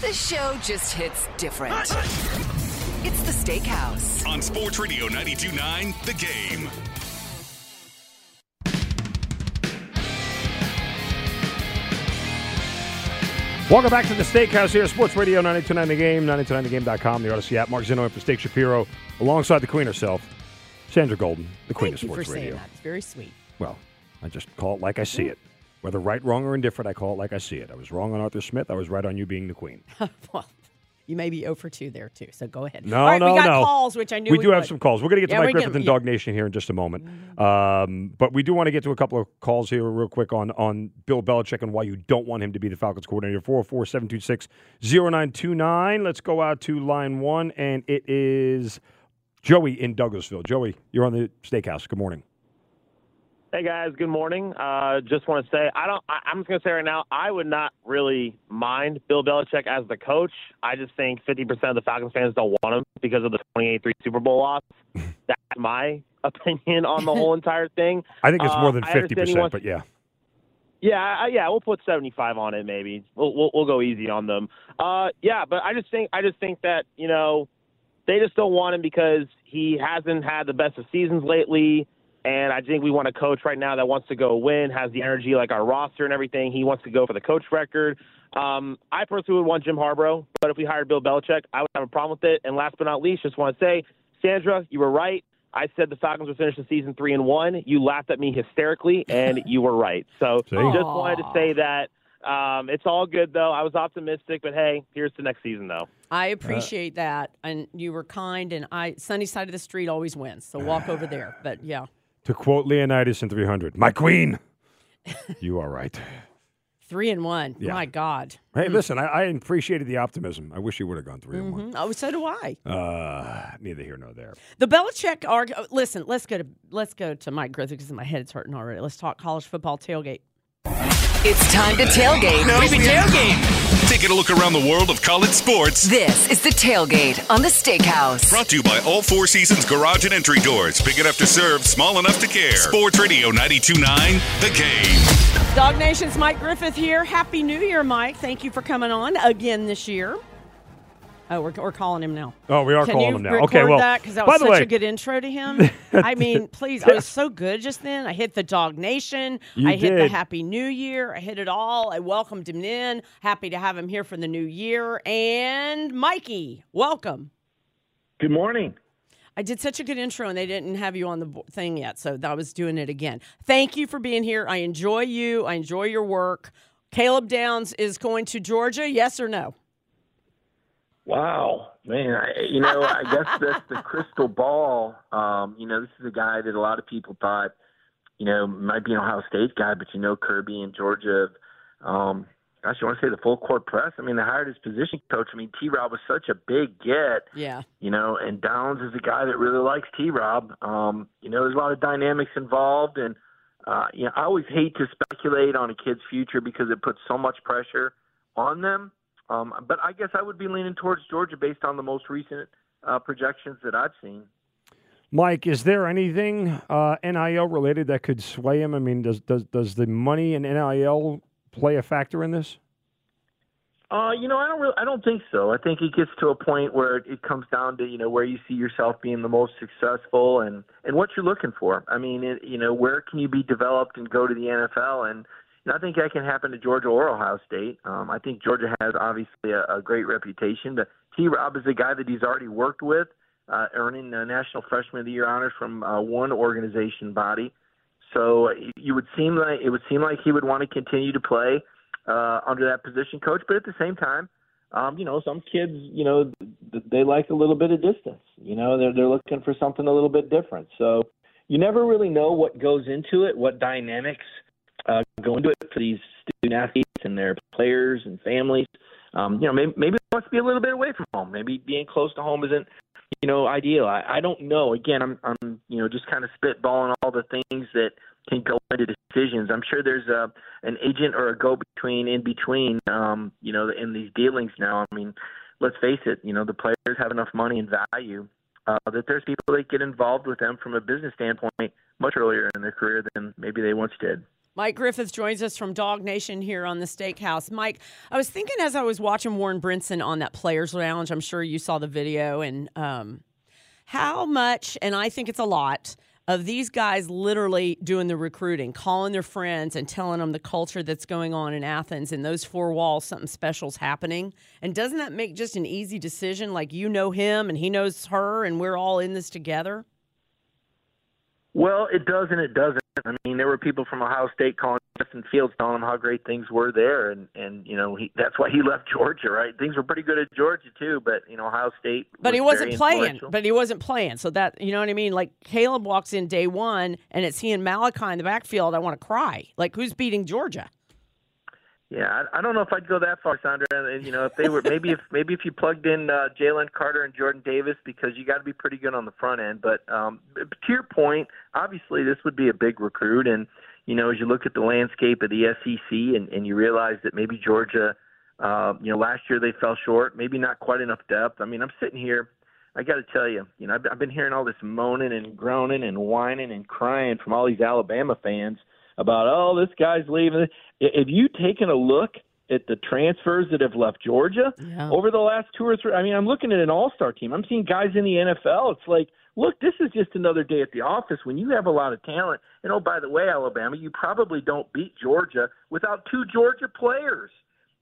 the show just hits different. It's the Steakhouse. On Sports Radio 929, The Game. Welcome back to the Steakhouse here, Sports Radio 929 The Game, 929thegame.com, the Audacy app. Mark Zinno in for Steak Shapiro, alongside the Queen herself, Sandra Golden, the Queen Thank of you for Sports saying Radio. that. It's very sweet. Well, I just call it like I see it. Whether right, wrong, or indifferent, I call it like I see it. I was wrong on Arthur Smith. I was right on you being the Queen. well, you may be 0 for 2 there, too. So go ahead. No, All right, no, we got no. calls, which I knew we we do have some calls. We're going to get to Yeah, Mike Griffith and yeah. Dawg Nation here in just a moment. Um, but we do want to get to a couple of calls here real quick on, on Bill Belichick and why you don't want him to be the Falcons coordinator. 404 726 0929. Let's go out to line one, and it is Joey in Douglasville. Joey, you're on the steakhouse. Good morning. Hey guys, good morning. Uh, just want to say I don't. I, I'm just gonna say right now, I would not really mind Bill Belichick as the coach. I just think 50% of the Falcons fans don't want him because of the 28-3 Super Bowl loss. That's my opinion on the whole entire thing. I think it's more Uh, than I 50%, wants- but yeah. Yeah, I- yeah, we'll put 75 on it maybe. We'll we'll, we'll go easy on them. Uh, yeah, but I just think I just think that you know they just don't want him because he hasn't had the best of seasons lately. And I think we want a coach right now that wants to go win, has the energy like our roster and everything. He wants to go for the coach record. Um, I personally would want Jim Harbaugh, but if we hired Bill Belichick, I would have a problem with it. And last but not least, just want to say, Sandra, you were right. I said the Falcons would finish the season three and one. You laughed at me hysterically, and you were right. So See? just wanted to say that. Um, it's all good though. I was optimistic, but hey, here's the next season though. I appreciate that. And you were kind, and I sunny side of the street always wins. So walk over there. But yeah. To quote Leonidas in 300, my queen, you are right. Three and one. Yeah. My God. Hey, listen, I, I appreciated the optimism. I wish you would have gone 3 and 1. Mhm. Oh, so do I. Uh, neither here nor there. The Belichick arg. oh, Listen, let's go to let's go to Mike Griffith because my head's hurting already. Let's talk college football tailgate. It's time to tailgate. Baby Tailgate. Taking a look around the world of college sports. This is the tailgate on the Steakhouse. Brought to you by All Four Seasons Garage and Entry Doors. Big enough to serve, small enough to care. Sports Radio 929, The Game. Dawg Nation's Mike Griffith here. Happy New Year, Mike. Thank you for coming on again this year. Oh, we're, we're calling him now. Oh, we are Can calling him now. Okay, well, that because that by was the such way- a good intro to him. I mean, please, I was so good just then. I hit the Dawg Nation. You I hit the. Happy New Year. I hit it all. I welcomed him in. Happy to have him here for the new year. And Mikey, welcome. Good morning. I did such a good intro, and they didn't have you on the thing yet, so I was doing it again. Thank you for being here. I enjoy you. I enjoy your work. Caleb Downs is going to Georgia. Yes or no? Wow, man. I, you know, I guess that's the crystal ball. Um, you know, this is a guy that a lot of people thought, you know, might be an Ohio State guy, but you know, Kirby and Georgia. Um, gosh, you want to say the full court press? I mean, they hired his position coach. I mean, T. Rob was such a big get. Yeah. you know, and Downs is a guy that really likes T. Rob. Um, you know, there's a lot of dynamics involved, and uh, you know, I always hate to speculate on a kid's future because it puts so much pressure on them. Um, but I guess I would be leaning towards Georgia based on the most recent uh, projections that I've seen. Mike, is there anything uh, NIL related that could sway him? I mean, does does does the money in NIL play a factor in this? Uh, you know, I don't really, I don't think so. I think it gets to a point where it, it comes down to you know where you see yourself being the most successful and and what you're looking for. I mean, it, you know, where can you be developed and go to the NFL? And I think that can happen to Georgia or Ohio State. Um, I think Georgia has obviously a, a great reputation. T. Rob is a guy that he's already worked with, uh, earning uh, National Freshman of the Year honors from uh, one organization body. So you would seem like it would seem like he would want to continue to play uh, under that position coach, but at the same time, um, you know, some kids, you know, they like a little bit of distance. You know, they're they're looking for something a little bit different. So you never really know what goes into it, what dynamics uh, go into it for these student athletes and their players and families. Um, you know, maybe maybe he wants to be a little bit away from home. Maybe being close to home isn't you know ideal. I, I don't know. Again, I'm I'm you know just kind of spitballing all the things that can go into decisions. I'm sure there's a an agent or a go between in between. Um, you know, in these dealings now. I mean, let's face it. You know, the players have enough money and value uh, that there's people that get involved with them from a business standpoint much earlier in their career than maybe they once did. Mike Griffith joins us from Dawg Nation here on the Steakhouse. Mike, I was thinking as I was watching Warren Brinson on that Players Lounge, I'm sure you saw the video, and um, how much, and I think it's a lot, of these guys literally doing the recruiting, calling their friends and telling them the culture that's going on in Athens and those four walls, something special's happening. And doesn't that make just an easy decision? Like you know him and he knows her, and we're all in this together? Well, it does and it doesn't. I mean, there were people from Ohio State calling Justin Fields, telling him how great things were there, and and you know he that's why he left Georgia, right? Things were pretty good at Georgia too, but you know Ohio State. But was he wasn't playing. But he wasn't playing. So that you know what I mean. Like Caleb walks in day one, and it's he and Malaki in the backfield. I want to cry. Like who's beating Georgia? Yeah, I, I don't know if I'd go that far, Sandra. And, You know, if they were maybe if maybe if you plugged in uh, Jalen Carter and Jordan Davis because you got to be pretty good on the front end. But um, to your point, obviously this would be a big recruit, and you know, as you look at the landscape of the SEC and, and you realize that maybe Georgia, uh, you know, last year they fell short, maybe not quite enough depth. I mean, I'm sitting here. I got to tell you, you know, I've, I've been hearing all this moaning and groaning and whining and crying from all these Alabama fans about, oh, this guy's leaving. Have you taken a look at the transfers that have left Georgia Yeah. over the last two or three? I mean, I'm looking at an all-star team. I'm seeing guys in the NFL. It's like, look, this is just another day at the office when you have a lot of talent. And oh, by the way, Alabama, you probably don't beat Georgia without two Georgia players.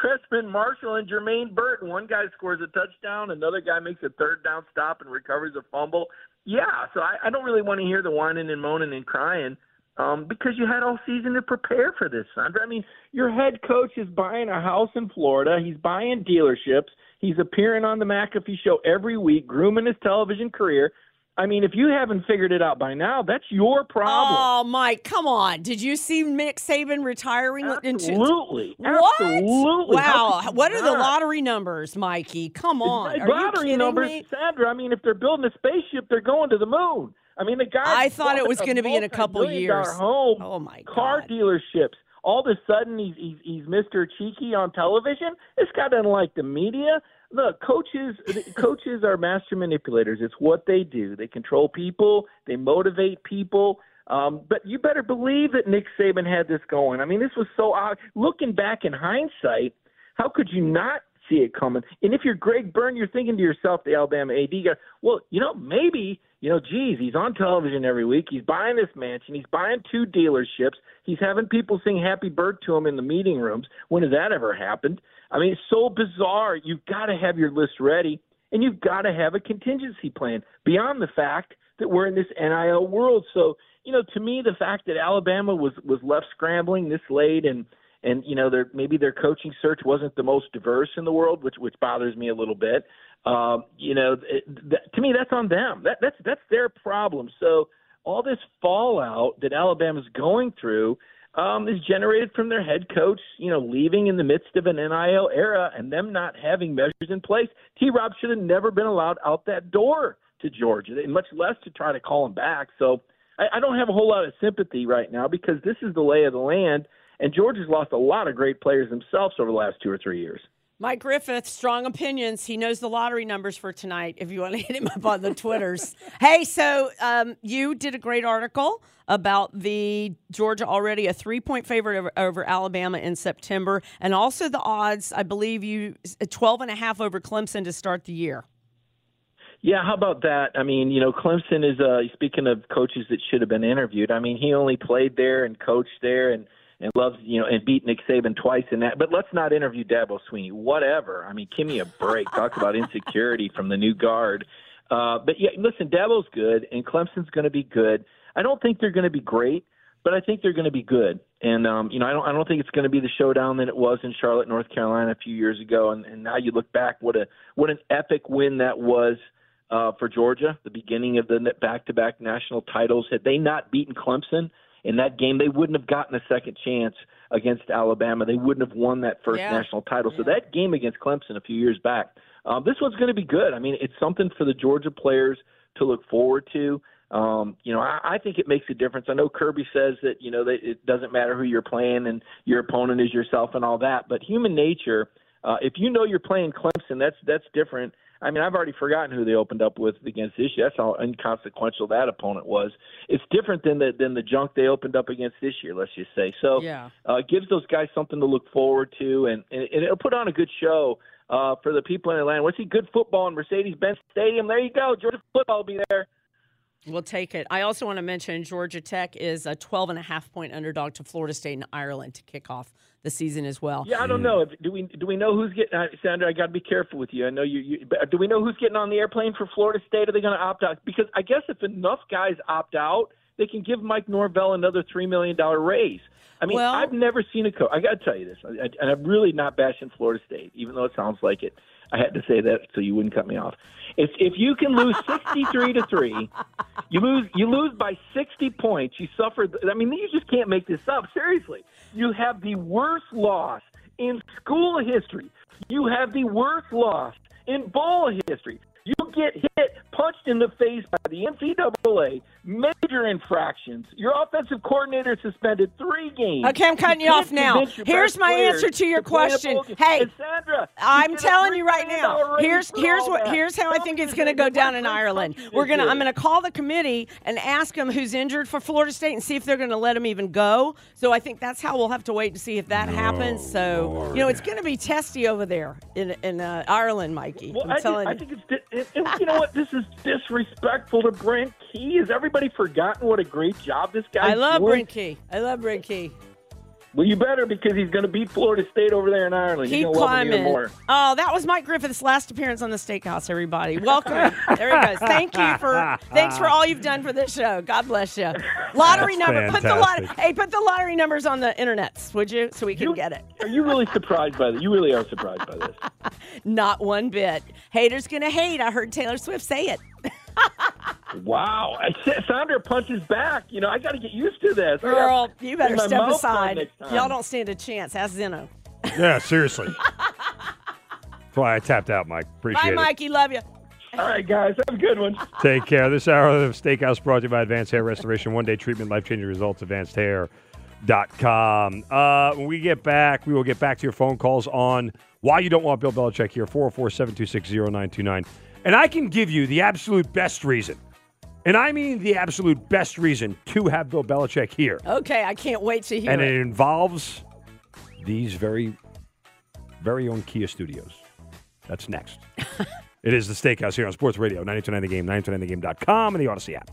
Trezmen Marshall and Jermaine Burton. One guy scores a touchdown, another guy makes a third down stop and recovers a fumble. Yeah, so I, I don't really want to hear the whining and moaning and crying um, because you had all season to prepare for this, Sandra. I mean, your head coach is buying a house in Florida. He's buying dealerships. He's appearing on the McAfee show every week, grooming his television career. I mean, if you haven't figured it out by now, that's your problem. Oh, Mike, come on! Did you see Nick Saban retiring? into- Absolutely. What? Absolutely. Wow. What are the lottery numbers, Mikey? Come on. Are lottery numbers, me? Sandra. I mean, if they're building a spaceship, they're going to the moon. I mean, the guy. I thought it was gonna be in a couple years. Home, Oh, my God. car dealerships. All of a sudden, he's he's he's Mr. Cheeky on television. This guy doesn't like the media. Look, coaches coaches are master manipulators. It's what they do. They control people. They motivate people. Um, but you better believe that Nick Saban had this going. I mean, this was so odd. Looking back in hindsight, how could you not see it coming? And if you're Greg Byrne, you're thinking to yourself, the Alabama AD guy, well, you know, maybe, you know, geez, he's on television every week. He's buying this mansion. He's buying two dealerships. He's having people sing happy bird to him in the meeting rooms. When has that ever happened? I mean, it's so bizarre. You've got to have your list ready, and you've got to have a contingency plan beyond the fact that we're in this NIL world. So, you know, to me, the fact that Alabama was was left scrambling this late and and you know, their maybe their coaching search wasn't the most diverse in the world, which which bothers me a little bit. Um, you know, it, that, to me, that's on them. That that's that's their problem. So all this fallout that Alabama's going through um, is generated from their head coach, you know, leaving in the midst of an NIL era and them not having measures in place. T. Rob should have never been allowed out that door to Georgia, and much less to try to call him back. So I, I don't have a whole lot of sympathy right now because this is the lay of the land, and Georgia's lost a lot of great players themselves over the last two or three years. Mike Griffith, strong opinions. He knows the lottery numbers for tonight. If you want to hit him up on the Twitters. hey, so um, you did a great article about the Georgia already a three point favorite over, over Alabama in September, and also the odds. I believe you 12 and a half over Clemson to start the year. Yeah, how about that? I mean, you know, Clemson is uh speaking of coaches that should have been interviewed. I mean, he only played there and coached there and and loves, you know, and beat Nick Saban twice in that. But let's not interview Dabo Swinney. Whatever. I mean, give me a break. Talk about insecurity from the new guard. Uh, but yeah, listen, Dabo's good, and Clemson's going to be good. I don't think they're going to be great, but I think they're going to be good. And um, you know, I don't, I don't think it's going to be the showdown that it was in Charlotte, North Carolina, a few years ago. And, and now you look back, what a what an epic win that was uh, for Georgia, the beginning of the back-to-back national titles. Had they not beaten Clemson in that game, they wouldn't have gotten a second chance against Alabama. They wouldn't have won that first Yeah. national title. So that game against Clemson a few years back, um, this one's going to be good. I mean, it's something for the Georgia players to look forward to. Um, you know, I, I think it makes a difference. I know Kirby says that you know that it doesn't matter who you're playing and your opponent is yourself and all that, but human nature. Uh, if you know you're playing Clemson, that's that's different. I mean, I've already forgotten who they opened up with against this year. That's how inconsequential that opponent was. It's different than the than the junk they opened up against this year. Let's just say. So Yeah. uh, it gives those guys something to look forward to, and, and, it'll put on a good show uh, for the people in Atlanta. To see good football in Mercedes-Benz Stadium? There you go. Georgia football will be there. We'll take it. I also want to mention Georgia Tech is a 12 and a half point underdog to Florida State and Ireland to kick off the season as well. Yeah, I don't know. Do we do we know who's getting? Uh, Sandra, I got to be careful with you. I know you, you. Do we know who's getting on the airplane for Florida State? Are they going to opt out? Because I guess if enough guys opt out, they can give Mike Norvell another three million dollar raise. I mean, Well- I've never seen a coach. I got to tell you this, I, I, and I'm really not bashing Florida State, even though it sounds like it. I had to say that so you wouldn't cut me off. If if you can lose sixty three to three, you lose you lose by sixty points. You suffer. I mean, you just can't make this up. Seriously, you have the worst loss in school history. You have the worst loss in bowl history. You get hit, punched in the face by the NCAA, major infractions. Your offensive coordinator suspended three games. Okay, I'm cutting you can't off now. Here's my answer to your play question. Hey, Sandra, I'm telling you right now. Here's here's what that. here's how I think it's going to go down in Ireland. We're gonna I'm going to call the committee and ask them who's injured for Florida State and see if they're going to let them even go. So I think that's how we'll have to wait to see if that happens. So you know it's going to be testy over there in in uh, Ireland, Mikey. Well, I'm I, think, telling I you. think it's di- it, it, you know what this is disrespectful to Brent Key. Has everybody forgotten what a great job this guy? I love Brent Key. I love Brent Key. Well, you better because he's going to beat Florida State over there in Ireland. Keep You're gonna love him even climbing. more. Oh, that was Mike Griffith's last appearance on the Steakhouse. Everybody, welcome. there he goes. Thank you for thanks for all you've done for this show. God bless you. Lottery That's number. Put the lottery. Hey, put the lottery numbers on the internets, would you, so we can You- get it. Are you really surprised by this? You really are surprised by this. Not one bit. Haters gonna hate. I heard Taylor Swift say it. Wow. I, Sandra punches back. You know, I got to get used to this. I gotta Girl, you better step aside. Y'all don't stand a chance. Ask Zinno. Yeah, seriously. That's why I tapped out, Mike. Appreciate Bye, it. Mikey. Love you. All right, guys. Have a good one. Take care. This hour of Steakhouse brought to you by Advanced Hair Restoration. One day treatment, life changing results. AdvancedHair.com. Uh, when we get back, we will get back to your phone calls on why you don't want Bill Belichick here 404 726 0929. And I can give you the absolute best reason. And I mean the absolute best reason to have Bill Belichick here. Okay, I can't wait to hear And it. it involves these very, very own Kia studios. That's next. it is the Steakhouse here on Sports Radio, 929 The Game, 929thegame.com, and the Audacy app.